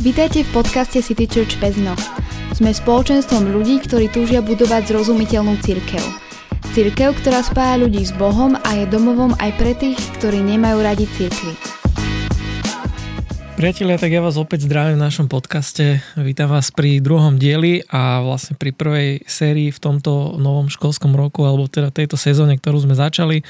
Vítajte v podcaste City Church Pezno. Sme spoločenstvom ľudí, ktorí túžia budovať zrozumiteľnú církev. Církev, ktorá spája ľudí s Bohom a je domovom aj pre tých, ktorí nemajú radi církvy. Priatelia, tak ja vás opäť zdravím v našom podcaste. Vítam vás pri druhom dieli a vlastne pri prvej sérii v tomto novom školskom roku, alebo teda tejto sezóne, ktorú sme začali.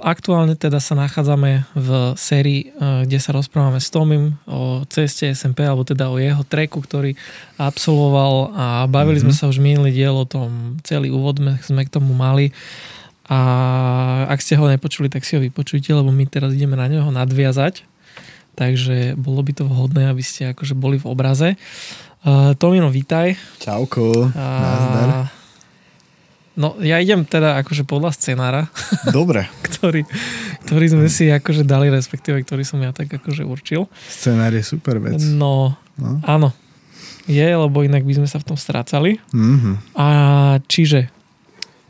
Aktuálne teda sa nachádzame v sérii, e, kde sa rozprávame s Tomim o ceste SMP, alebo teda o jeho treku, ktorý absolvoval a bavili mm-hmm. sme sa už minulý diel o tom, celý úvod sme, k tomu mali. A ak ste ho nepočuli, tak si ho vypočujte, lebo my teraz ideme na neho nadviazať. Takže bolo by to vhodné, aby ste akože boli v obraze. Uh, Tomino, vítaj. Čauko, a... nazdar. No, ja idem teda akože podľa scenára. Dobre. ktorý, ktorý sme si akože dali, respektíve ktorý som ja tak akože určil. Scenár je super vec. No, no. áno. Je, lebo inak by sme sa v tom strácali. Mm-hmm. A čiže,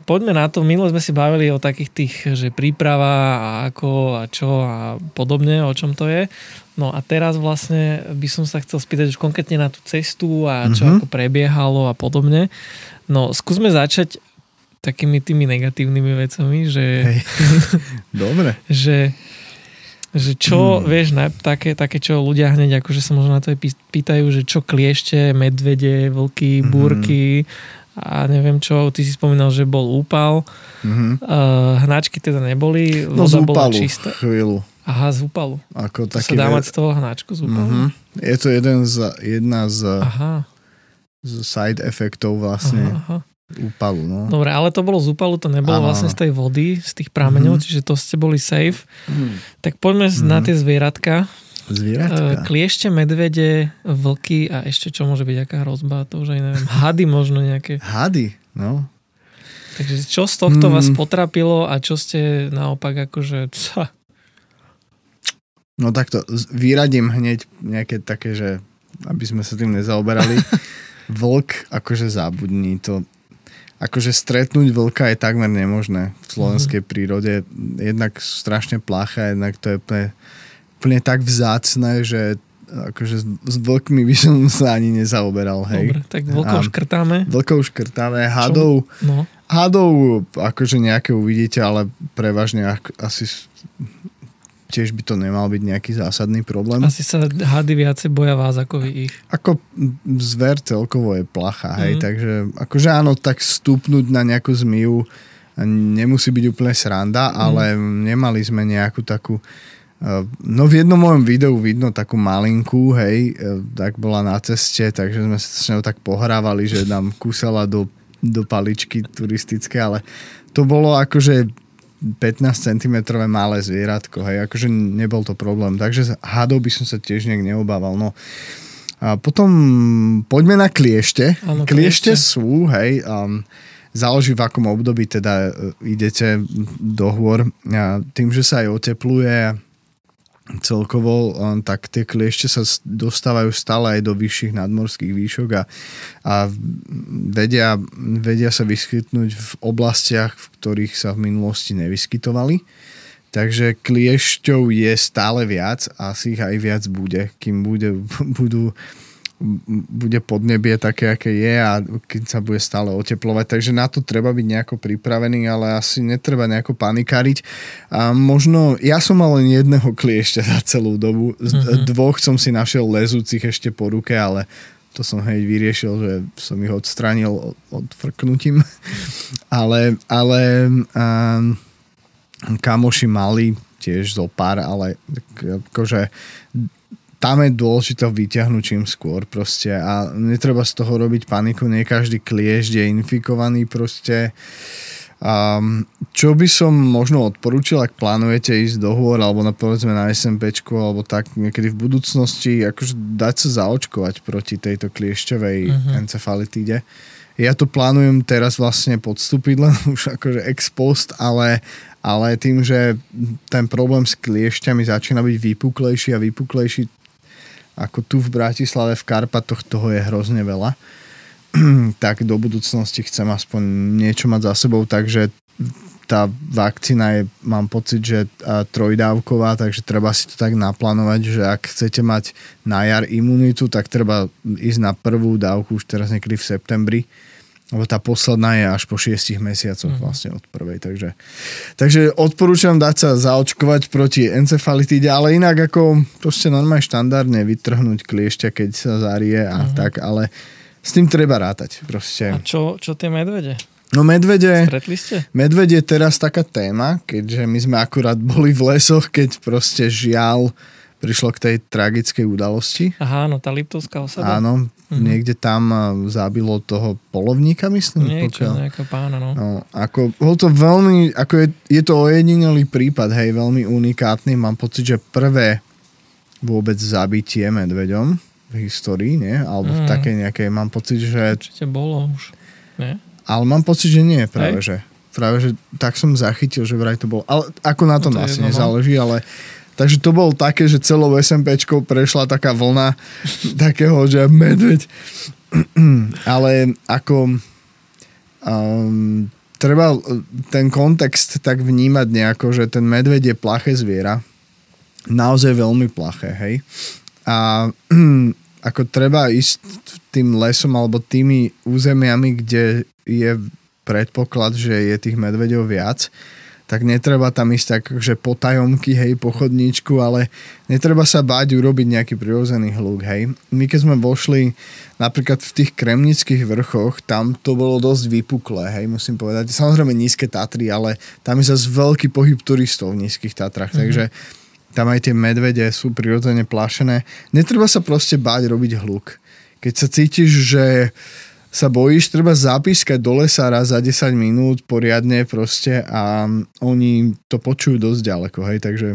poďme na to. Minule sme si bavili o takých tých, že príprava a ako a čo a podobne, o čom to je. No a teraz vlastne by som sa chcel spýtať už konkrétne na tú cestu a čo mm-hmm. ako prebiehalo a podobne. No, skúsme začať takými tými negatívnymi vecami, že... Hej. Dobre. že, že čo, hmm. vieš, na, také, také, čo ľudia hneď akože sa možno na to pýtajú, že čo kliešte, medvede, vlky, hmm. búrky a neviem čo, ty si spomínal, že bol úpal. Hmm. Uh, hnačky teda neboli, no, voda bola čistá. chvíľu. Aha, z úpalu. Ako to sa dá mať z toho hnačku z úpalu? Mm-hmm. Je to jeden z, jedna z, aha. z side efektov vlastne. Aha, aha úpalu. No. Dobre, ale to bolo z úpalu, to nebolo ano. vlastne z tej vody, z tých prameňov, mm. čiže to ste boli safe. Mm. Tak poďme mm. na tie zvieratka. Zvieratka. E, kliešte, medvede, vlky a ešte čo môže byť, aká hrozba, to už aj neviem. Hady možno nejaké. Hady, no. Takže čo z tohto mm. vás potrapilo a čo ste naopak akože... Ca. No takto, vyradím hneď nejaké také, že aby sme sa tým nezaoberali. Vlk, akože zabudní, to akože stretnúť vlka je takmer nemožné v slovenskej mm-hmm. prírode. Jednak sú strašne plaché, jednak to je úplne, úplne tak vzácne, že akože s vlkmi by som sa ani nezaoberal, hej. Dobre, tak vlkov škrtáme. Vlkov škrtáme, hadov, no. hadov akože nejaké uvidíte, ale prevažne asi tiež by to nemal byť nejaký zásadný problém. Asi sa hady viacej boja vás ako vy ich. Ako zver celkovo je placha, hej, mm. takže akože áno, tak stúpnuť na nejakú zmiju nemusí byť úplne sranda, mm. ale nemali sme nejakú takú e, No v jednom mojom videu vidno takú malinku, hej, e, tak bola na ceste, takže sme sa s ňou tak pohrávali, že nám kúsala do, do paličky turistické, ale to bolo akože 15 cm malé zvieratko, hej, akože nebol to problém. Takže hadov by som sa tiež nejak neobával. No. A potom poďme na kliešte. Ano, kliešte, kliešte sú, hej, um, záleží v akom období teda uh, idete do hôr. A tým, že sa aj otepluje celkovo, tak tie kliešte sa dostávajú stále aj do vyšších nadmorských výšok a, a vedia, vedia sa vyskytnúť v oblastiach, v ktorých sa v minulosti nevyskytovali. Takže kliešťov je stále viac a asi ich aj viac bude, kým bude, budú bude podnebie také, aké je a keď sa bude stále oteplovať. Takže na to treba byť nejako pripravený, ale asi netreba nejako panikáriť. A možno, ja som mal len jedného kliešťa za celú dobu. Mm-hmm. Dvoch som si našiel lezúcich ešte po ruke, ale to som hej vyriešil, že som ich odstránil odfrknutím. ale ale um, kamoši mali tiež zo pár, ale akože tam je dôležité vyťahnuť čím skôr proste a netreba z toho robiť paniku, nie každý kliešť je infikovaný proste. Um, čo by som možno odporúčil, ak plánujete ísť do hôr alebo na povedzme na SMPčku alebo tak niekedy v budúcnosti, akože dať sa zaočkovať proti tejto kliešťovej uh-huh. encefalitíde. Ja to plánujem teraz vlastne podstúpiť len už akože ex post, ale, ale tým, že ten problém s kliešťami začína byť vypuklejší a vypuklejší, ako tu v Bratislave, v Karpatoch toho je hrozne veľa, tak do budúcnosti chcem aspoň niečo mať za sebou, takže tá vakcína je, mám pocit, že trojdávková, takže treba si to tak naplánovať, že ak chcete mať na jar imunitu, tak treba ísť na prvú dávku už teraz niekedy v septembri, lebo tá posledná je až po 6 mesiacoch mm. vlastne od prvej. Takže, takže odporúčam dať sa zaočkovať proti encefalitíde, ale inak ako proste normálne štandardne vytrhnúť kliešťa, keď sa zarie a mm. tak, ale s tým treba rátať. Proste. A čo, čo tie medvede? No medvede, Stretli ste? medvede je teraz taká téma, keďže my sme akurát boli v lesoch, keď proste žiaľ prišlo k tej tragickej udalosti. Aha, no tá Liptovská osada. Áno, mm-hmm. niekde tam zabilo toho polovníka, myslím. Niečo, pokiaľ. nejakého pána, no. no. ako, bol to veľmi, ako je, je to ojedinelý prípad, hej, veľmi unikátny. Mám pocit, že prvé vôbec zabitie medveďom v histórii, nie? Alebo mm. v takej nejakej, mám pocit, že... Určite bolo už, nie? Ale mám pocit, že nie, práve Hej. že. Práve, že tak som zachytil, že vraj to bolo. Ale ako na tom no to asi jedno, no. nezáleží, ale Takže to bolo také, že celou SMPčkou prešla taká vlna takého, že medveď. Ale ako um, treba ten kontext tak vnímať nejako, že ten medveď je plaché zviera. Naozaj veľmi plaché, hej. A ako treba ísť tým lesom alebo tými územiami, kde je predpoklad, že je tých medveďov viac, tak netreba tam ísť tak, že po tajomky, hej, po chodníčku, ale netreba sa báť urobiť nejaký prirodzený hluk, hej. My keď sme vošli napríklad v tých kremnických vrchoch, tam to bolo dosť vypuklé, hej, musím povedať. Samozrejme nízke Tatry, ale tam je zase veľký pohyb turistov v nízkych Tatrach, mm-hmm. takže tam aj tie medvede sú prirodzene plašené. Netreba sa proste báť robiť hluk. Keď sa cítiš, že sa bojíš, treba zapískať do lesa raz za 10 minút poriadne proste a oni to počujú dosť ďaleko, hej, takže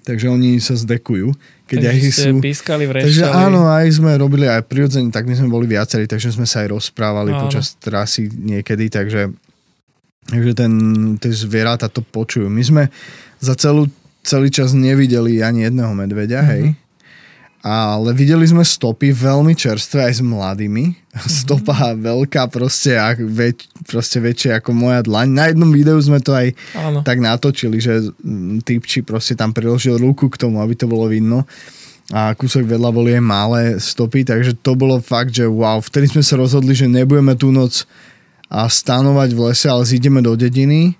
takže oni sa zdekujú. Keď takže aj sú... pískali, vrešťali. Takže áno, aj sme robili aj prirodzene, tak my sme boli viacerí, takže sme sa aj rozprávali áno. počas trasy niekedy, takže, takže ten, tie zvieratá to počujú. My sme za celú, celý čas nevideli ani jedného medveďa, mm-hmm. hej, ale videli sme stopy veľmi čerstvé aj s mladými. Mm-hmm. Stopa veľká, proste, väč, proste väčšia ako moja dlaň. Na jednom videu sme to aj Áno. tak natočili, že typči proste tam priložil ruku k tomu, aby to bolo vidno. A kúsok vedľa boli aj malé stopy, takže to bolo fakt, že wow. Vtedy sme sa rozhodli, že nebudeme tú noc a stanovať v lese, ale zídeme do dediny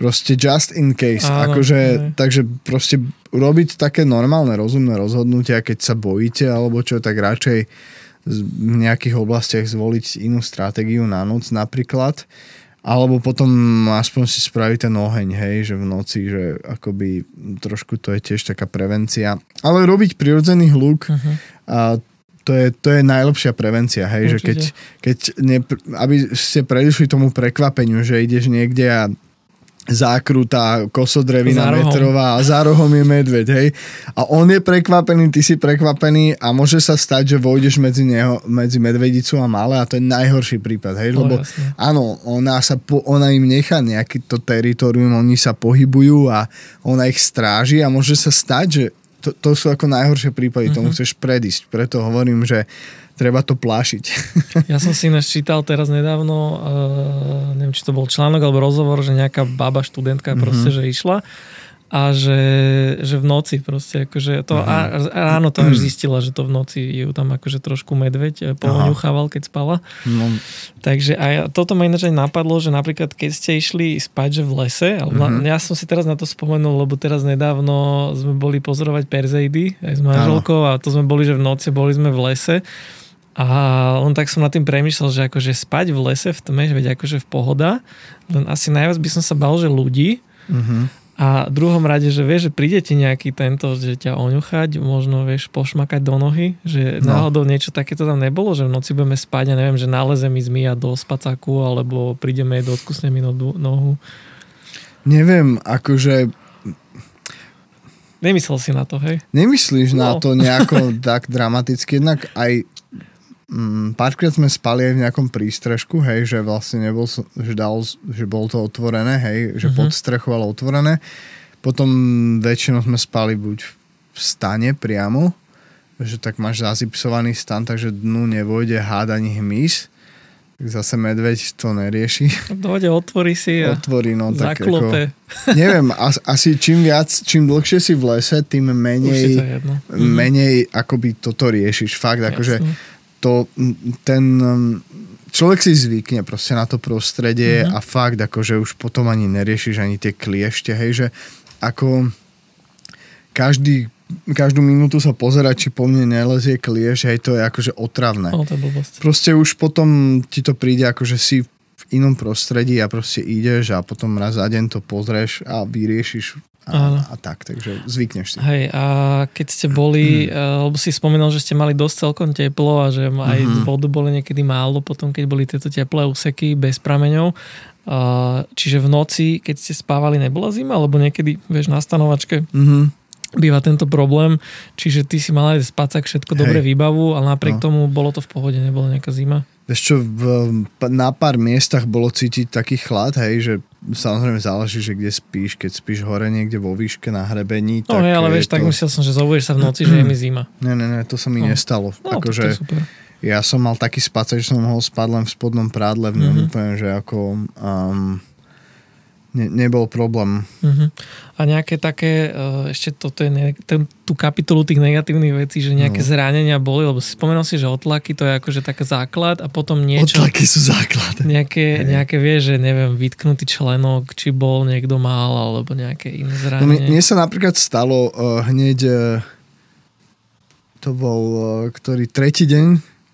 Proste just in case. Áno, akože, takže proste urobiť také normálne, rozumné rozhodnutia, keď sa bojíte alebo čo, tak radšej v nejakých oblastiach zvoliť inú stratégiu na noc napríklad. Alebo potom aspoň si spraviť ten oheň, hej, že v noci, že akoby trošku to je tiež taká prevencia. Ale robiť prirodzený hluk, uh-huh. a to je, to je najlepšia prevencia, hej, Určite. že keď, keď ne, aby ste predišli tomu prekvapeniu, že ideš niekde a zákrutá kosodrevina metrová a za rohom je medveď, hej. A on je prekvapený, ty si prekvapený a môže sa stať, že vojdeš medzi, neho, medzi medvedicu a malé a to je najhorší prípad, hej. No, Lebo jasne. áno, ona, sa po, ona im nechá nejaký to teritorium, oni sa pohybujú a ona ich stráži a môže sa stať, že to, to sú ako najhoršie prípady, uh-huh. tomu mhm. chceš predísť. Preto hovorím, že treba to plášiť. Ja som si ináč čítal teraz nedávno, uh, neviem, či to bol článok alebo rozhovor, že nejaká baba študentka mm-hmm. proste, že išla a že, že v noci proste, akože to, mm-hmm. a ráno to až zistila, že to v noci ju tam akože trošku medveď eh, poňuchával, keď spala. No. Takže aj toto ma ináč aj napadlo, že napríklad keď ste išli spať, že v lese, mm-hmm. ja som si teraz na to spomenul, lebo teraz nedávno sme boli pozorovať Perzeidy aj s manželkou a to sme boli, že v noci boli sme v lese a on tak som nad tým premyslel, že akože spať v lese v tme, veď akože v pohoda, len asi najviac by som sa bal, že ľudí. Uh-huh. A v druhom rade, že vieš, že príde ti nejaký tento, že ťa oňuchať, možno vieš pošmakať do nohy, že no. náhodou niečo takéto tam nebolo, že v noci budeme spať a neviem, že náleze mi zmia do spacaku, alebo prídeme do odkusne mi nohu. Neviem, akože Nemyslel si na to, hej? Nemyslíš no. na to nejako tak dramaticky, jednak aj Mm, párkrát sme spali aj v nejakom prístrežku, hej, že vlastne nebol, že, dal, že bol to otvorené, hej, že pod strechou, ale otvorené. Potom väčšinou sme spali buď v stane priamo, že tak máš zazipsovaný stan, takže dnu nevojde hád ani hmyz. zase medveď to nerieši. Dojde, otvorí si a Otvorí, no tak zaklope. ako, neviem, as, asi čím viac, čím dlhšie si v lese, tým si to menej. Mhm. menej akoby toto riešiš. Fakt, akože Jasné. To, ten človek si zvykne proste na to prostredie Mhm. a fakt, akože už potom ani neriešiš ani tie kliešte, hej, že ako každý, každú minútu sa pozerať, či po mne nelezie klieš, hej, to je akože otravné. No, to je blbosť. Proste už potom ti to príde ako, že si inom prostredí a proste ideš a potom raz za deň to pozrieš a vyriešiš Áno. a, a tak, takže zvykneš si. Hej, a keď ste boli, mm. lebo si spomínal, že ste mali dosť celkom teplo a že aj mm. vodu boli niekedy málo potom, keď boli tieto teplé úseky bez prameňov. A, čiže v noci, keď ste spávali, nebola zima? Alebo niekedy, vieš, na stanovačke Mhm. býva tento problém. Čiže ty si mal aj spacak, všetko dobre Hej. výbavu, ale napriek No. tomu bolo to v pohode, nebola nejaká zima. Vieš čo, v, na pár miestach bolo cítiť taký chlad, hej, že samozrejme záleží, že kde spíš, keď spíš hore niekde vo výške na hrebení. No hej, ale vieš, tak to... myslel som, že zobudíš sa v noci, že je mi zima. Ne, ne, ne, to sa mi No. nestalo. No, tak akože super. ja som mal taký spacek, že som mohol spať len v spodnom prádle, v ňom Mhm. úplne, že ako um, ne, nebol problém. Uh-huh. A nejaké také, uh, ešte toto je ne, ten, tú kapitolu tých negatívnych vecí, že nejaké No. zranenia boli, lebo si spomenul si, že otlaky to je akože taký základ a potom niečo, Otlaky sú základ. nejaké, nejaké vieš, že neviem, vytknutý členok, či bol niekto mal, alebo nejaké iné No, mne, zranenie. mne sa napríklad stalo uh, hneď, uh, to bol uh, ktorý tretí deň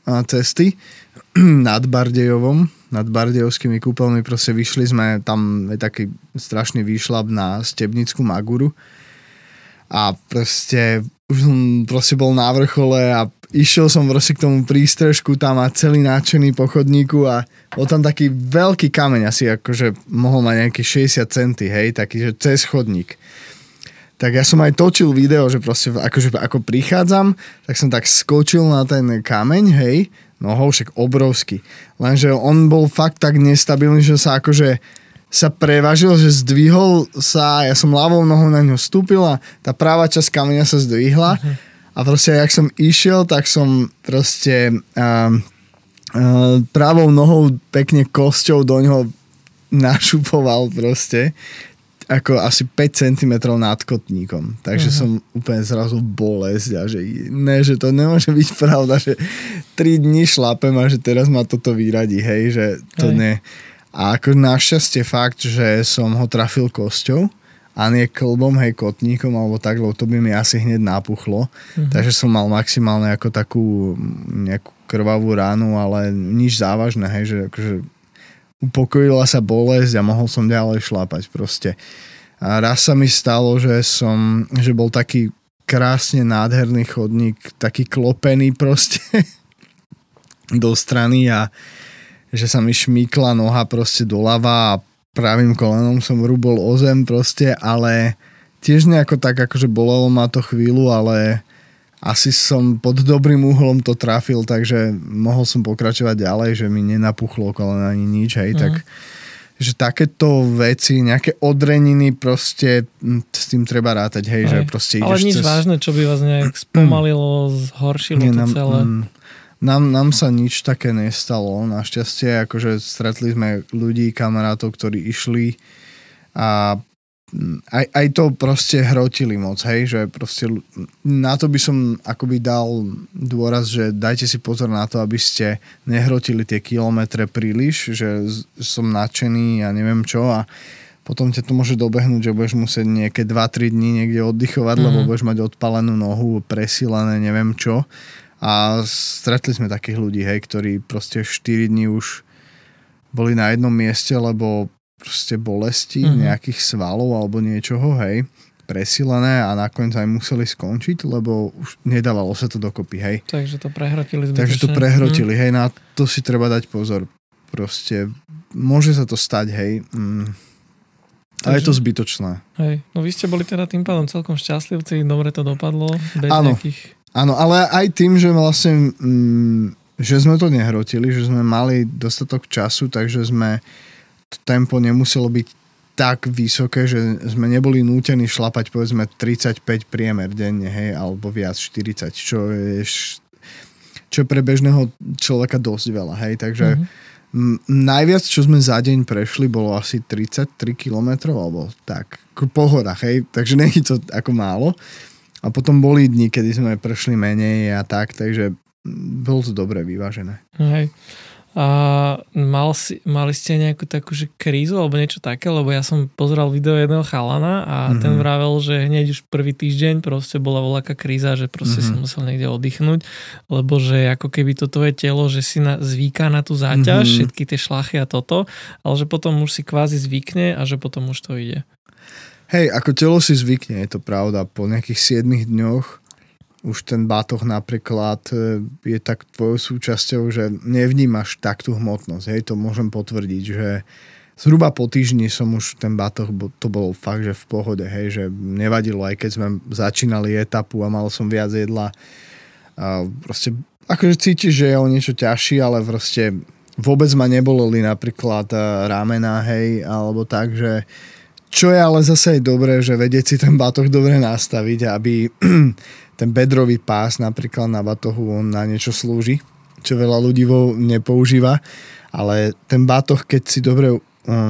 uh, cesty nad Bardejovom, nad Bardejovskými kúpeľmi, proste vyšli sme, tam je taký strašný výšlap na Stebnickú Maguru a proste už som proste bol na vrchole a išiel som proste k tomu prístrežku tam a celý náčený po chodníku a bol tam taký veľký kameň, asi akože mohol mať nejaký 60 centy, hej, taký, že cez chodník. Tak ja som aj točil video, že proste akože ako prichádzam, tak som tak skočil na ten kameň, hej, nohou však obrovský. Lenže on bol fakt tak nestabilný, že sa akože sa prevažil, že zdvihol sa ja som ľavou nohou na ňo vstúpil a tá práva časť kameňa sa zdvihla. A proste jak som išiel, tak som proste um, uh, pravou nohou pekne kosťou do ňoho našupoval proste ako asi 5 cm nad kotníkom. Takže uh-huh. som úplne zrazu bolesť a že ne, že to nemôže byť pravda, že 3 dní šlapem a že teraz ma toto vyradí, hej, že to Hej. ne. A ako našťastie fakt, že som ho trafil kosťou a nie klbom, hej, kotníkom alebo tak, lebo to by mi asi hneď napuchlo. Mhm. Takže som mal maximálne ako takú nejakú krvavú ránu, ale nič závažné, hej, že akože upokojila sa bolesť a mohol som ďalej šlápať proste. A raz sa mi stalo, že som, že bol taký krásne nádherný chodník, taký klopený proste do strany a že sa mi šmýkla noha proste doľava a pravým kolenom som rúbol o zem proste, ale tiež nejako tak akože bolelo ma to chvíľu, ale asi som pod dobrým uhlom to trafil, takže mohol som pokračovať ďalej, že mi nenapuchlo koleno ani nič, hej, Mhm. tak že takéto veci, nejaké odreniny proste hm, s tým treba rátať, hej, že Hej. proste Ale ideš nič cez... vážne, čo by vás nejak spomalilo, zhoršilo Nie, to nám, celé. mm, nám, nám sa nič také nestalo. Našťastie, akože stretli sme ľudí, kamarátov, ktorí išli a mm, aj, aj to proste hrotili moc, hej, že proste na to by som akoby dal dôraz, že dajte si pozor na to, aby ste nehrotili tie kilometre príliš, že som nadšený a neviem čo a potom ťa to môže dobehnúť, že budeš musieť nejaké 2-3 dní niekde oddychovať, mm-hmm. lebo Mhm. budeš mať odpalenú nohu, presílené, neviem čo. A stretli sme takých ľudí, hej, ktorí proste 4 dní už boli na jednom mieste, lebo proste bolesti Mhm. mm-hmm. nejakých svalov alebo niečoho, hej, presílené a nakoniec aj museli skončiť, lebo už nedávalo sa to dokopy, hej. Takže to prehrotili zbytočne. Takže to prehrotili, hej, na to si treba dať pozor. Proste môže sa to stať, hej. Mm. Ale je to Takže- zbytočné. Hej. No vy ste boli teda tým pádom celkom šťastlivci, dobre to dopadlo, bez Áno. nejakých... Áno, ale aj tým, že vlastne mm, že sme to nehrotili, že sme mali dostatok času, takže sme tempo nemuselo byť tak vysoké, že sme neboli nútení šlapať povedzme 35 priemer denne, hej, alebo viac 40, čo je, čo je pre bežného človeka dosť veľa, hej, takže Mhm. M- najviac, čo sme za deň prešli, bolo asi 33 km, alebo tak, po horách, hej, takže je to ako málo. A potom boli dni, kedy sme prešli menej a tak, takže bolo to dobre vyvážené. Hej. A mal si, mali ste nejakú takú že krízu alebo niečo také, lebo ja som pozeral video jedného chalana a mm-hmm. ten vravel, že hneď už prvý týždeň proste bola voľaká kríza, že proste mm-hmm. si musel niekde oddychnúť, lebo že ako keby to tvoje telo, že si na, zvyká na tú záťaž, mm-hmm. všetky tie šlachy a toto, ale že potom už si kvázi zvykne a že potom už to ide. Hej, ako telo si zvykne, je to pravda. Po nejakých 7 dňoch už ten batoh napríklad e, je tak tvojou súčasťou, že nevnímaš tak tú hmotnosť. Hej, to môžem potvrdiť, že zhruba po týždni som už ten batoh, to bol fakt, že v pohode, hej, že nevadilo, aj keď sme začínali etapu a mal som viac jedla. A proste, akože cítiš, že je o niečo ťažší, ale proste vôbec ma neboleli napríklad e, ramena, hej, alebo tak, že čo je ale zase aj dobré, že vedieť si ten batoh dobre nastaviť, aby ten bedrový pás napríklad na batohu, on na niečo slúži, čo veľa ľudí vo nepoužíva, ale ten batoh, keď si dobre um,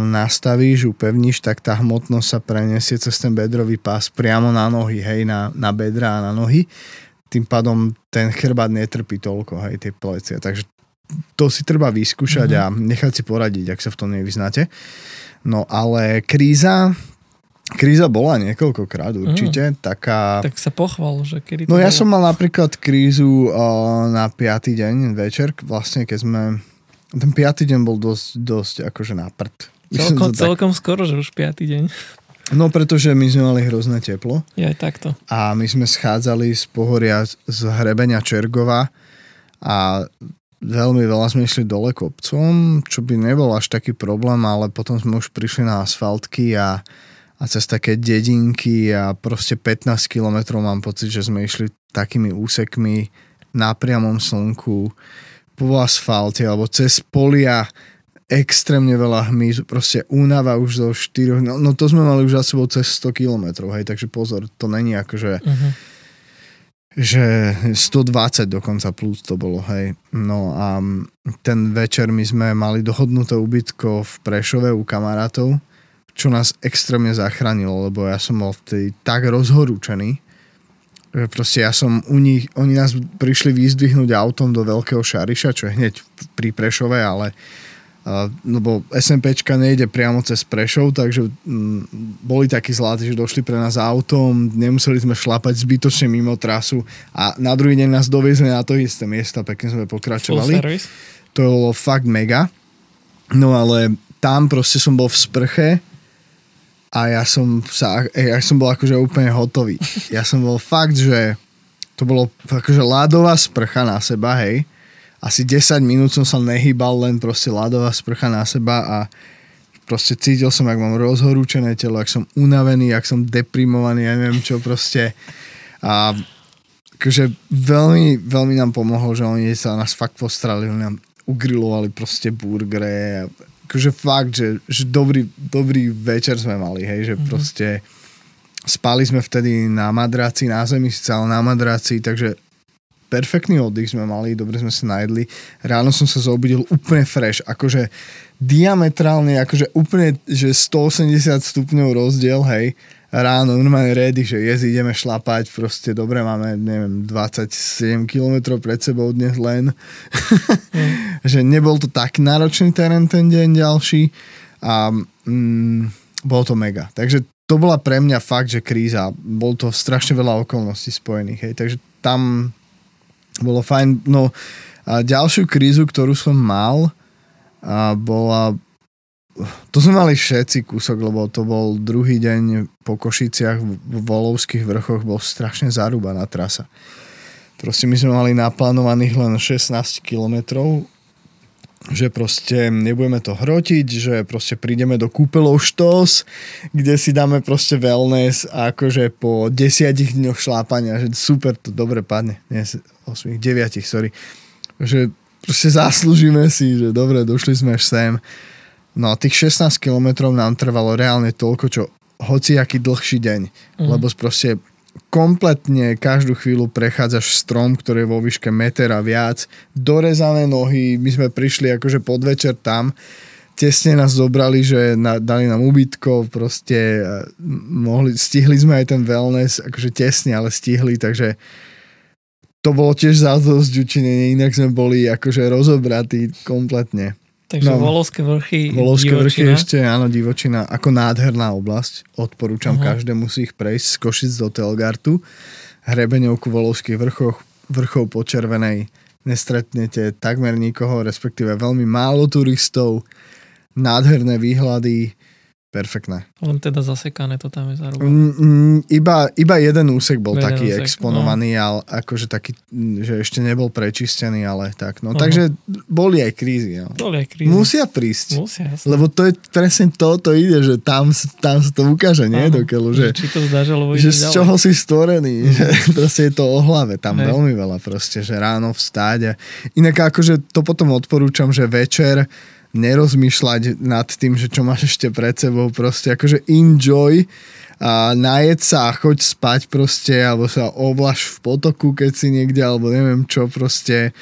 nastavíš, upevníš, tak tá hmotnosť sa preniesie cez ten bedrový pás priamo na nohy, hej, na, na bedra a na nohy. Tým pádom ten chrbát netrpí toľko, hej, tie plecia. Takže to si treba vyskúšať mm-hmm. a nechať si poradiť, ak sa v tom nevyznáte. No ale kríza, Kríza bola niekoľkokrát určite. Mm. Taká... Tak sa pochval, že kedy to No ja som mal napríklad krízu uh, na piatý deň večer, vlastne keď sme... Ten piatý deň bol dosť, dosť akože na prd. Celkom, celkom tak... skoro, že už piatý deň. No pretože my sme mali hrozné teplo. Je aj takto. A my sme schádzali z pohoria z hrebenia Čergova a veľmi veľa sme išli dole kopcom, čo by nebol až taký problém, ale potom sme už prišli na asfaltky a a cez také dedinky a proste 15 kilometrov mám pocit, že sme išli takými úsekmi na priamom slnku po asfalte alebo cez polia extrémne veľa hmyzu, proste únava už zo 4, no, no to sme mali už za sebou cez 100 kilometrov, hej, takže pozor, to není ako, že uh-huh. že 120 dokonca plus to bolo, hej. No a ten večer my sme mali dohodnuté ubytko v Prešove u kamarátov čo nás extrémne zachránilo, lebo ja som bol vtedy tak rozhorúčený, že proste ja som u nich, oni nás prišli vyzdvihnúť autom do Veľkého Šariša, čo je hneď pri Prešove, ale lebo SMPčka nejde priamo cez Prešov, takže um, boli takí zlatí, že došli pre nás autom, nemuseli sme šlapať zbytočne mimo trasu a na druhý deň nás doviezli na to isté miesto, pekne sme pokračovali. To bolo fakt mega. No ale tam proste som bol v sprche a ja som sa, ja som bol akože úplne hotový. Ja som bol fakt, že to bolo akože ľadová sprcha na seba, hej. Asi 10 minút som sa nehýbal, len proste ľadová sprcha na seba a proste cítil som, ak mám rozhorúčené telo, ak som unavený, ak som deprimovaný, ja neviem čo proste. A akože veľmi, veľmi nám pomohlo, že oni sa nás fakt postrali, oni nám ugrilovali proste burgery akože fakt, že, že dobrý, dobrý večer sme mali, hej, že mm-hmm. proste spali sme vtedy na madraci, na zemi, ale na madraci, takže perfektný oddych sme mali, dobre sme sa najedli. Ráno som sa zobudil úplne fresh, akože diametrálne, akože úplne, že 180 stupňov rozdiel, hej, ráno normálne ready, že jesť, ideme šlapať, proste dobre, máme, neviem, 27 km pred sebou dnes len. Mm. že nebol to tak náročný terén ten deň ďalší a mm, bolo to mega. Takže to bola pre mňa fakt, že kríza. Bol to strašne veľa okolností spojených, hej. Takže tam bolo fajn. No a ďalšiu krízu, ktorú som mal, a bola to sme mali všetci kúsok, lebo to bol druhý deň po Košiciach v Volovských vrchoch, bol strašne zarúbaná trasa. Proste my sme mali naplánovaných len 16 kilometrov, že proste nebudeme to hrotiť, že proste prídeme do kúpelov štos, kde si dáme proste wellness a akože po desiatich dňoch šlápania, že super, to dobre padne. Nie, 8, 9, sorry. Že proste zaslúžime si, že dobre, došli sme až sem No a tých 16 kilometrov nám trvalo reálne toľko, čo hociaký dlhší deň. Mm. Lebo proste kompletne každú chvíľu prechádzaš strom, ktorý je vo výške meter a viac, dorezané nohy, my sme prišli akože podvečer tam, tesne nás zobrali, že na, dali nám ubytko, proste mohli, stihli sme aj ten wellness, akože tesne, ale stihli, takže to bolo tiež dosť učinenie, inak sme boli akože rozobratí kompletne. Takže no, Volovské vrchy, Volovské vrchy ešte, áno, divočina, ako nádherná oblasť. Odporúčam uh-huh. každému si ich prejsť z Košic do Telgartu. Hrebeňovku Volovských vrchoch, vrchov po Červenej nestretnete takmer nikoho, respektíve veľmi málo turistov, nádherné výhľady, Perfektné. Len teda zasekané to tam je zároveň. Mm, mm, iba, iba jeden úsek bol jeden taký úsek, exponovaný, no. ale akože taký, že ešte nebol prečistený, ale tak. No, uh-huh. Takže boli aj krízy. No. Boli aj krízy. Musia prísť. Musia, jasne. Lebo to je presne to, to ide, že tam, tam sa to ukáže, nie? Uh-huh. Dokeľu, že, Či to zdažalo, že z čoho si stvorený. Uh-huh. Že proste je to o hlave. Tam Hej. veľmi veľa proste, že ráno vstáť. A... Inak akože to potom odporúčam, že večer nerozmýšľať nad tým, že čo máš ešte pred sebou, proste akože enjoy a najed sa a choď spať proste, alebo sa ovlaš v potoku, keď si niekde, alebo neviem čo, proste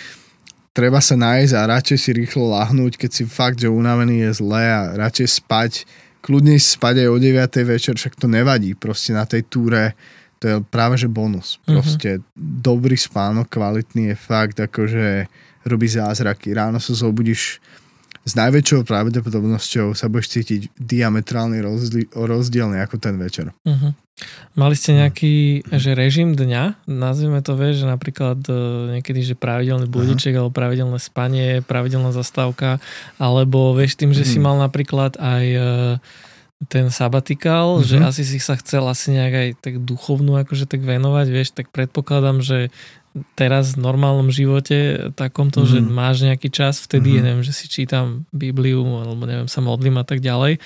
treba sa nájsť a radšej si rýchlo lahnúť, keď si fakt, že unavený je zlé a radšej spať, kľudne spať aj o 9. večer, však to nevadí, proste na tej túre to je práve že bonus. Mhm. Proste uh-huh. dobrý spánok, kvalitný je fakt akože robí zázraky. Ráno sa zobudíš s najväčšou pravdepodobnosťou sa budeš cítiť diametrálny rozdiel, rozdielne ako ten večer. Uh-huh. Mali ste nejaký že režim dňa? Nazvime to, vieš, že napríklad e, niekedy, že pravidelný budiček uh-huh. alebo pravidelné spanie, pravidelná zastávka, alebo vieš tým, že uh-huh. si mal napríklad aj e, ten sabatikál, uh-huh. že asi si sa chcel asi nejak aj tak duchovnú akože tak venovať, vieš, tak predpokladám, že teraz v normálnom živote takomto, mm. že mhm. máš nejaký čas, vtedy mm. neviem, že si čítam Bibliu alebo neviem, sa modlím a tak ďalej.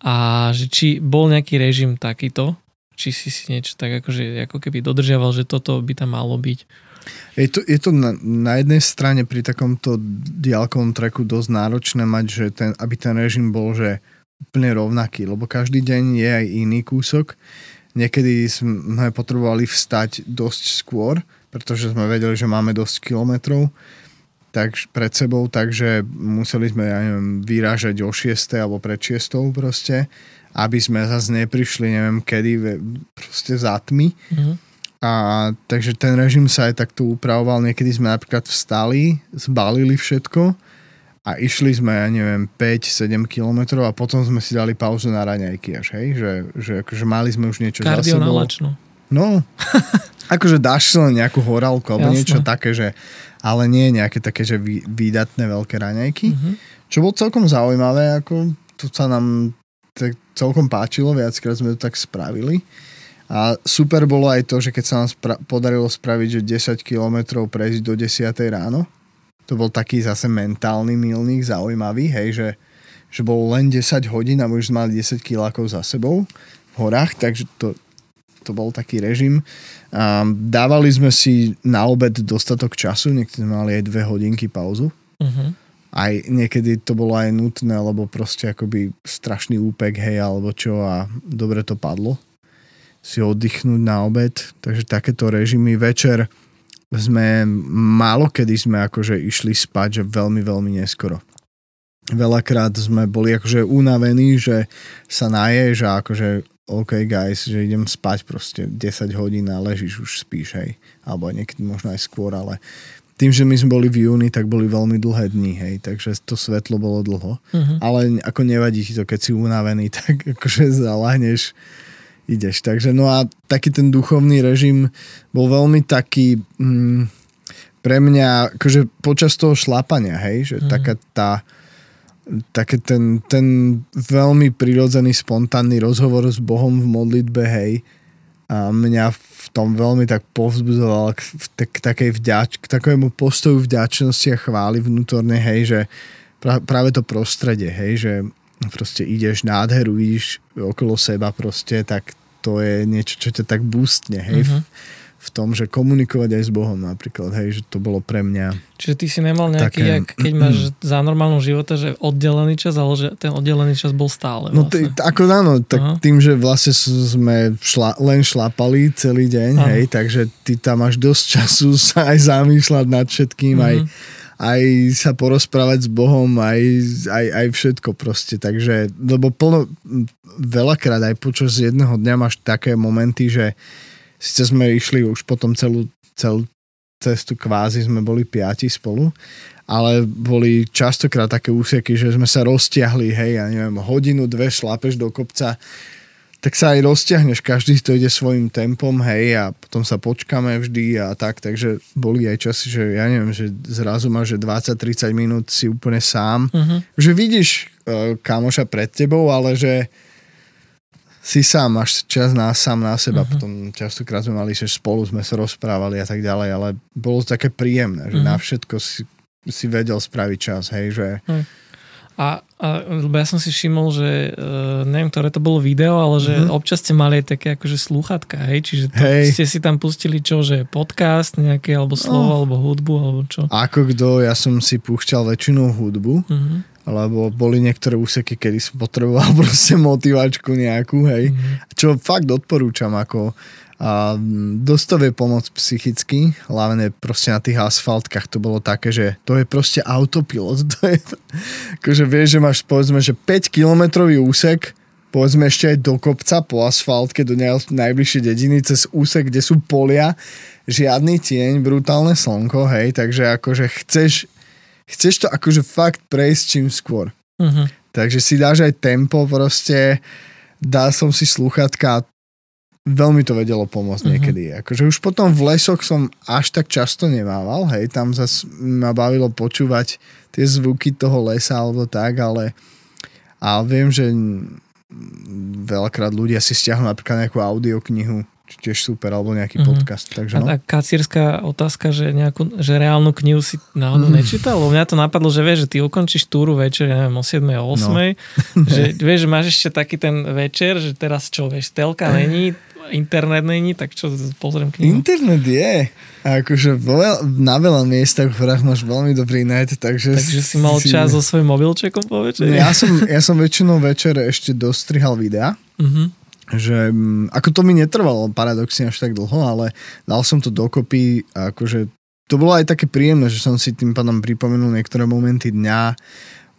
A že či bol nejaký režim takýto, či si si niečo tak akože, ako keby dodržiaval, že toto by tam malo byť. Je to, je to na, na jednej strane pri takomto diálkovom treku dosť náročné mať, že ten, aby ten režim bol že úplne rovnaký, lebo každý deň je aj iný kúsok. Niekedy sme potrebovali vstať dosť skôr, pretože sme vedeli, že máme dosť kilometrov tak pred sebou, takže museli sme ja neviem, vyrážať o 6. alebo pred 6. proste, aby sme zase neprišli neviem kedy proste za tmy. Mm-hmm. A takže ten režim sa aj takto upravoval. Niekedy sme napríklad vstali, zbalili všetko a išli sme, ja neviem, 5-7 kilometrov a potom sme si dali pauzu na raňajky až, hej? Že, že akože mali sme už niečo za sebou. No, akože dáš len nejakú horálku alebo Jasne. niečo také, že, ale nie nejaké také, že výdatné veľké raňajky. Mm-hmm. Čo bolo celkom zaujímavé, ako to sa nám tak celkom páčilo, viackrát sme to tak spravili. A super bolo aj to, že keď sa nám spra- podarilo spraviť, že 10 km prejsť do 10 ráno, to bol taký zase mentálny milník, zaujímavý, hej, že, že bolo len 10 hodín a už sme mali 10 kilákov za sebou v horách, takže to, to bol taký režim. A dávali sme si na obed dostatok času, niekedy sme mali aj dve hodinky pauzu. Uh-huh. Aj niekedy to bolo aj nutné, lebo proste akoby strašný úpek, hej, alebo čo a dobre to padlo. Si oddychnúť na obed, takže takéto režimy. Večer sme málo kedy sme akože išli spať, že veľmi, veľmi neskoro veľakrát sme boli akože unavení, že sa naješ a akože OK guys, že idem spať proste 10 hodín a ležíš, už spíš, hej. Alebo niekedy možno aj skôr, ale tým, že my sme boli v júni, tak boli veľmi dlhé dni, hej, takže to svetlo bolo dlho. Uh-huh. Ale ako nevadí ti to, keď si unavený, tak akože zalahneš, ideš. Takže no a taký ten duchovný režim bol veľmi taký mm, pre mňa, akože počas toho šlapania, hej, že uh-huh. taká tá také ten, ten veľmi prirodzený, spontánny rozhovor s Bohom v modlitbe, hej, a mňa v tom veľmi tak povzbudzoval k, k, takej vďač, k takému postoju vďačnosti a chvály vnútorne, hej, že pra, práve to prostredie, hej, že proste ideš nádheru, vidíš okolo seba proste, tak to je niečo, čo ťa tak boostne, hej, uh-huh. V, tom, že komunikovať aj s Bohom napríklad, hej, že to bolo pre mňa. Čiže ty si nemal nejaký, také, jak, keď máš za normálnu života, že oddelený čas, ale že ten oddelený čas bol stále. No vlastne. t- ako áno, tak Aha. tým, že vlastne sme šla, len šlapali celý deň, Aha. hej, takže ty tam máš dosť času sa aj zamýšľať nad všetkým, uh-huh. aj aj sa porozprávať s Bohom, aj, aj, aj všetko proste. Takže, lebo plno, veľakrát aj počas jedného dňa máš také momenty, že síce sme išli už potom celú, celú cestu kvázi, sme boli piati spolu, ale boli častokrát také úseky, že sme sa roztiahli, hej, ja neviem, hodinu, dve šlapeš do kopca, tak sa aj rozťahneš, každý to ide svojim tempom, hej, a potom sa počkáme vždy a tak, takže boli aj časy, že ja neviem, že zrazu máš, že 20-30 minút si úplne sám, uh-huh. že vidíš uh, kamoša pred tebou, ale že si sám, máš čas na, sám na seba, uh-huh. potom častokrát sme mali, že spolu sme sa rozprávali a tak ďalej, ale bolo to také príjemné, že uh-huh. na všetko si, si vedel spraviť čas, hej, že uh-huh a, a lebo ja som si všimol, že uh, neviem, ktoré to bolo video, ale že mm-hmm. občas ste mali aj také akože slúchatka, hej? Čiže to, hej. ste si tam pustili čo, že podcast nejaké, alebo slovo, oh. alebo hudbu, alebo čo? Ako kto, ja som si púšťal väčšinou hudbu, mm-hmm. Lebo boli niektoré úseky, kedy som potreboval proste motivačku nejakú, hej? Mm-hmm. Čo fakt odporúčam, ako a dosť to vie pomôcť psychicky, hlavne proste na tých asfaltkách to bolo také, že to je proste autopilot. To je, akože vieš, že máš povedzme, že 5 kilometrový úsek, povedzme ešte aj do kopca po asfaltke do najbližšej dediny cez úsek, kde sú polia, žiadny tieň, brutálne slnko, hej, takže akože chceš, chceš to akože fakt prejsť čím skôr. Uh-huh. Takže si dáš aj tempo proste, dal som si sluchatka veľmi to vedelo pomôcť uh-huh. niekedy. Akože už potom v lesoch som až tak často nemával, hej, tam zase ma bavilo počúvať tie zvuky toho lesa alebo tak, ale a viem, že veľakrát ľudia si stiahnu napríklad nejakú audioknihu, tiež super, alebo nejaký uh-huh. podcast. Takže no. A kacírska otázka, že, nejakú, že reálnu knihu si náhodou mm. nečítal? Lebo mňa to napadlo, že vieš, že ty ukončíš túru večer, neviem, o 7 o 8, no. že vieš, že máš ešte taký ten večer, že teraz čo, vieš, telka není, internet není, tak čo, pozriem knihu. Internet je. A akože veľa, na veľa miestach v hrách máš veľmi dobrý net, takže... Takže si mal si... čas so svojím mobilčekom po večeri? ja, som, ja som väčšinou večer ešte dostrihal videa. Uh-huh. Že, ako to mi netrvalo paradoxne až tak dlho, ale dal som to dokopy a akože to bolo aj také príjemné, že som si tým pádom pripomenul niektoré momenty dňa,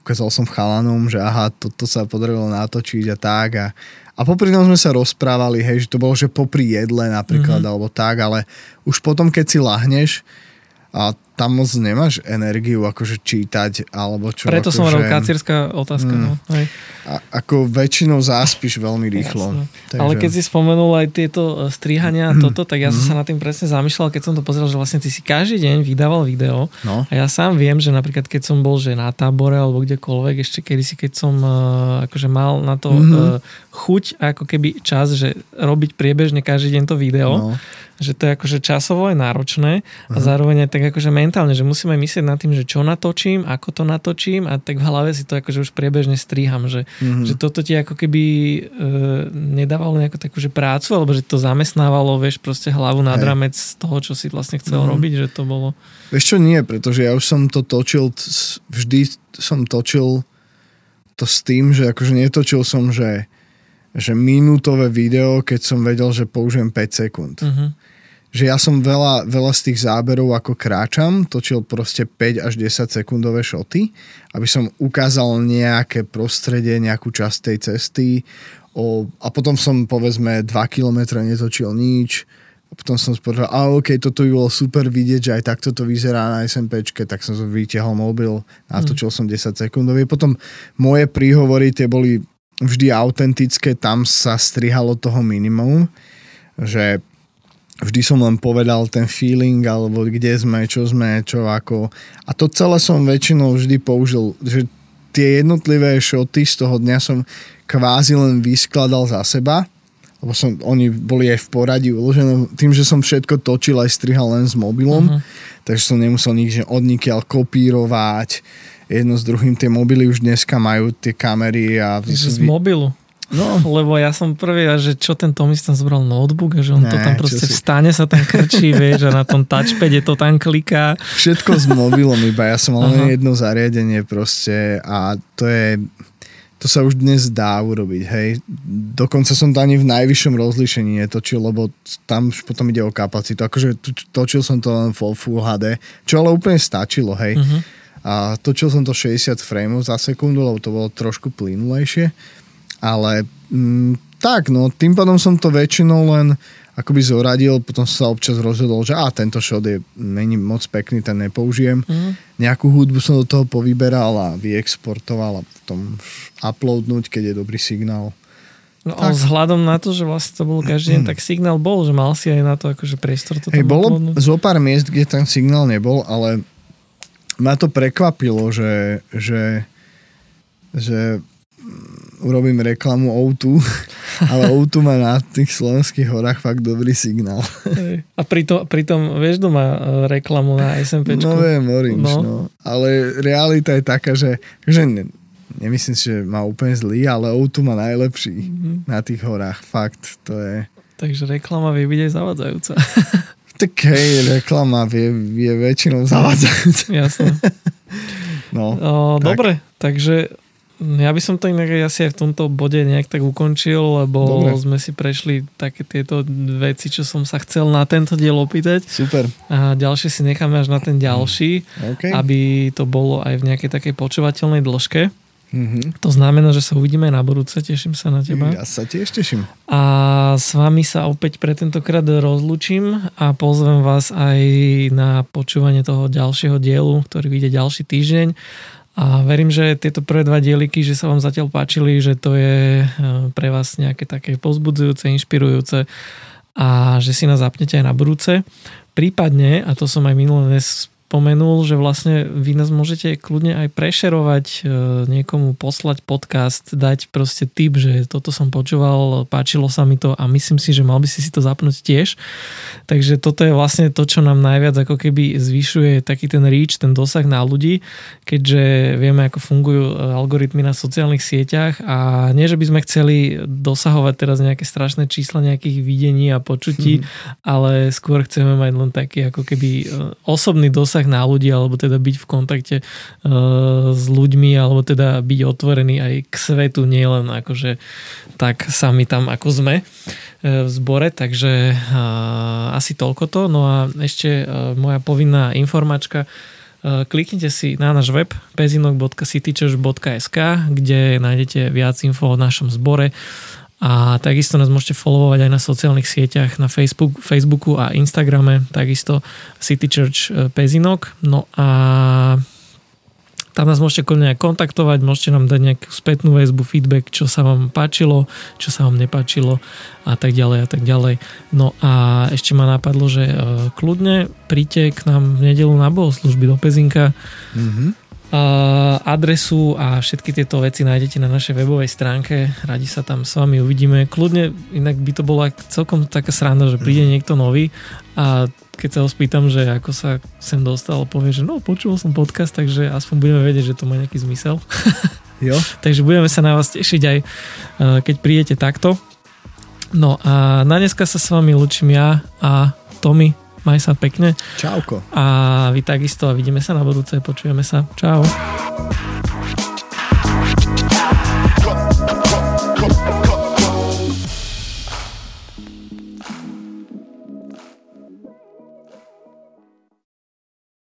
ukázal som chalanom, že aha, toto sa podarilo natočiť a tak a, a popri tom sme sa rozprávali, hej, že to bolo, že popri jedle napríklad, mm-hmm. alebo tak, ale už potom, keď si lahneš a tam moc nemáš energiu akože čítať alebo čo. Preto ako, som hovoril kacírska otázka. Mm, no. Hej. A, ako väčšinou záspiš veľmi rýchlo. Takže... Ale keď si spomenul aj tieto e, strihania a toto, tak ja som sa mhm. nad tým presne zamýšľal, keď som to pozeral, že vlastne ty si každý deň vydával video no. a ja sám viem, že napríklad keď som bol že na tábore alebo kdekoľvek, ešte kedysi, keď som uh, akože mal na to mm-hmm. uh, chuť ako keby čas, že robiť priebežne každý deň to video, no že to je akože časovo je náročné a uh-huh. zároveň aj tak akože mentálne, že musíme myslieť nad tým, že čo natočím, ako to natočím a tak v hlave si to akože už priebežne striham, že, uh-huh. že toto ti ako keby e, nedávalo nejakú takú že prácu, alebo že to zamestnávalo, vieš, proste hlavu nad ramec z toho, čo si vlastne chcel uh-huh. robiť, že to bolo... Vieš čo, nie, pretože ja už som to točil, vždy som točil to s tým, že akože netočil som, že že minútové video, keď som vedel, že použijem 5 sekúnd. Uh-huh že ja som veľa, veľa z tých záberov ako kráčam, točil proste 5 až 10 sekundové šoty, aby som ukázal nejaké prostredie, nejakú časť tej cesty o, a potom som povedzme 2 km netočil nič a potom som spovedal, a ok, toto by bolo super vidieť, že aj takto to vyzerá na SMPčke, tak som vytiahol mobil, natočil mm. som 10 sekundový. Potom moje príhovory, tie boli vždy autentické, tam sa strihalo toho minimum, že vždy som len povedal ten feeling, alebo kde sme, čo sme, čo ako. A to celé som väčšinou vždy použil, že tie jednotlivé šoty z toho dňa som kvázi len vyskladal za seba, lebo som, oni boli aj v poradí uložené, tým, že som všetko točil aj strihal len s mobilom, uh-huh. takže som nemusel nikde odnikiaľ kopírovať, jedno s druhým tie mobily už dneska majú tie kamery a... Z, z mobilu? No. Lebo ja som prvý, a že čo ten Tomis tam zobral notebook a že on ne, to tam proste si... vstane, sa tam krčí, vieš, a na tom touchpade to tam kliká. Všetko s mobilom iba, ja som mal len jedno zariadenie proste a to je to sa už dnes dá urobiť, hej. Dokonca som to ani v najvyššom rozlíšení netočil, lebo tam už potom ide o kapacitu. Akože točil som to len vo Full HD, čo ale úplne stačilo, hej. Uh-huh. A točil som to 60 frameov za sekundu, lebo to bolo trošku plynulejšie. Ale mm, tak, no, tým pádom som to väčšinou len akoby zoradil, potom sa občas rozhodol, že a tento shot je, není moc pekný, ten nepoužijem. Mm. Nejakú hudbu som do toho povyberal a vyexportoval a potom uploadnúť, keď je dobrý signál. No tak. vzhľadom na to, že vlastne to bol každý deň, tak signál bol, že mal si aj na to akože priestor to Hej, bolo uploadnúť. zo pár miest, kde ten signál nebol, ale ma to prekvapilo, že, že, že urobím reklamu O2, ale O2 má na tých slovenských horách fakt dobrý signál. A pritom, pritom vieš, kto má e, reklamu na SMPčku? No viem, Orange, no. no. Ale realita je taká, že, že ne, nemyslím si, že má úplne zlý, ale O2 má najlepší mm-hmm. na tých horách. Fakt, to je... Takže reklama vie byť aj zavadzajúca. Tak hej, reklama vie, vie väčšinou zavádzajúca. Jasné. No, o, tak. Dobre, takže ja by som to inak asi aj v tomto bode nejak tak ukončil, lebo Dobre. sme si prešli také tieto veci, čo som sa chcel na tento diel opýtať. Super. A ďalšie si necháme až na ten ďalší, okay. aby to bolo aj v nejakej takej počúvateľnej dĺžke. Mm-hmm. To znamená, že sa uvidíme aj na budúce, teším sa na teba. Ja sa tiež teším. A s vami sa opäť pre tentokrát rozlučím a pozvem vás aj na počúvanie toho ďalšieho dielu, ktorý vyjde ďalší týždeň a verím, že tieto prvé dva dieliky, že sa vám zatiaľ páčili, že to je e, pre vás nejaké také pozbudzujúce, inšpirujúce a že si nás zapnete aj na budúce. Prípadne, a to som aj minulé dnes spomenul, že vlastne vy nás môžete kľudne aj prešerovať, e, niekomu poslať podcast, dať proste tip, že toto som počúval, páčilo sa mi to a myslím si, že mal by si si to zapnúť tiež. Takže toto je vlastne to, čo nám najviac ako keby zvyšuje taký ten reach, ten dosah na ľudí, keďže vieme, ako fungujú e, algoritmy na sociálnych sieťach a nie, že by sme chceli dosahovať teraz nejaké strašné čísla nejakých videní a počutí, mm. ale skôr chceme mať len taký ako keby e, osobný dosah dosah na ľudí, alebo teda byť v kontakte uh, s ľuďmi, alebo teda byť otvorený aj k svetu, nielen akože tak sami tam, ako sme uh, v zbore, takže uh, asi toľko to. No a ešte moja povinná informačka, kliknite si na náš web pezinok.citychurch.sk, kde nájdete viac info o našom zbore a takisto nás môžete followovať aj na sociálnych sieťach, na Facebook, Facebooku a Instagrame, takisto City Church e, Pezinok. No a tam nás môžete kľudne aj kontaktovať, môžete nám dať nejakú spätnú väzbu, feedback, čo sa vám páčilo, čo sa vám nepáčilo a tak ďalej a tak ďalej. No a ešte ma napadlo, že e, kľudne príďte k nám v nedelu na bohoslužby do Pezinka. Mm-hmm adresu a všetky tieto veci nájdete na našej webovej stránke. Radi sa tam s vami uvidíme. Kľudne, inak by to bola celkom taká sranda, že príde mhm. niekto nový a keď sa ho spýtam, že ako sa sem dostal, povie, že no počul som podcast, takže aspoň budeme vedieť, že to má nejaký zmysel. Jo. takže budeme sa na vás tešiť aj keď prídete takto. No a na dneska sa s vami lučím ja a Tommy. Maj sa pekne. Čauko. A vy takisto a vidíme sa na budúce, počujeme sa. Čau.